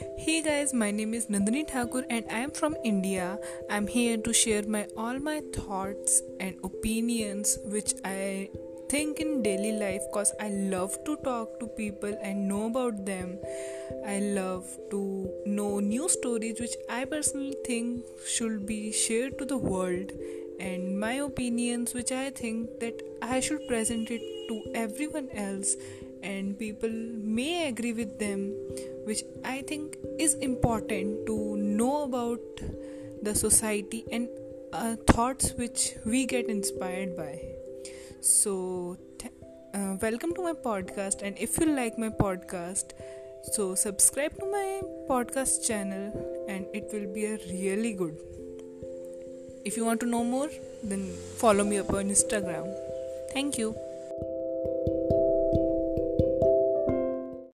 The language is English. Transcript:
Hey guys, my name is Nandini Thakur and I am from India. I'm here to share my all my thoughts and opinions which I think in daily life cause I love to talk to people and know about them. I love to know new stories which I personally think should be shared to the world and my opinions which I think that I should present it to everyone else and people may agree with them which i think is important to know about the society and uh, thoughts which we get inspired by. So th- uh, welcome to my podcast and if you like my podcast so subscribe to my podcast channel and it will be a really good. If you want to know more then follow me up on instagram. Thank you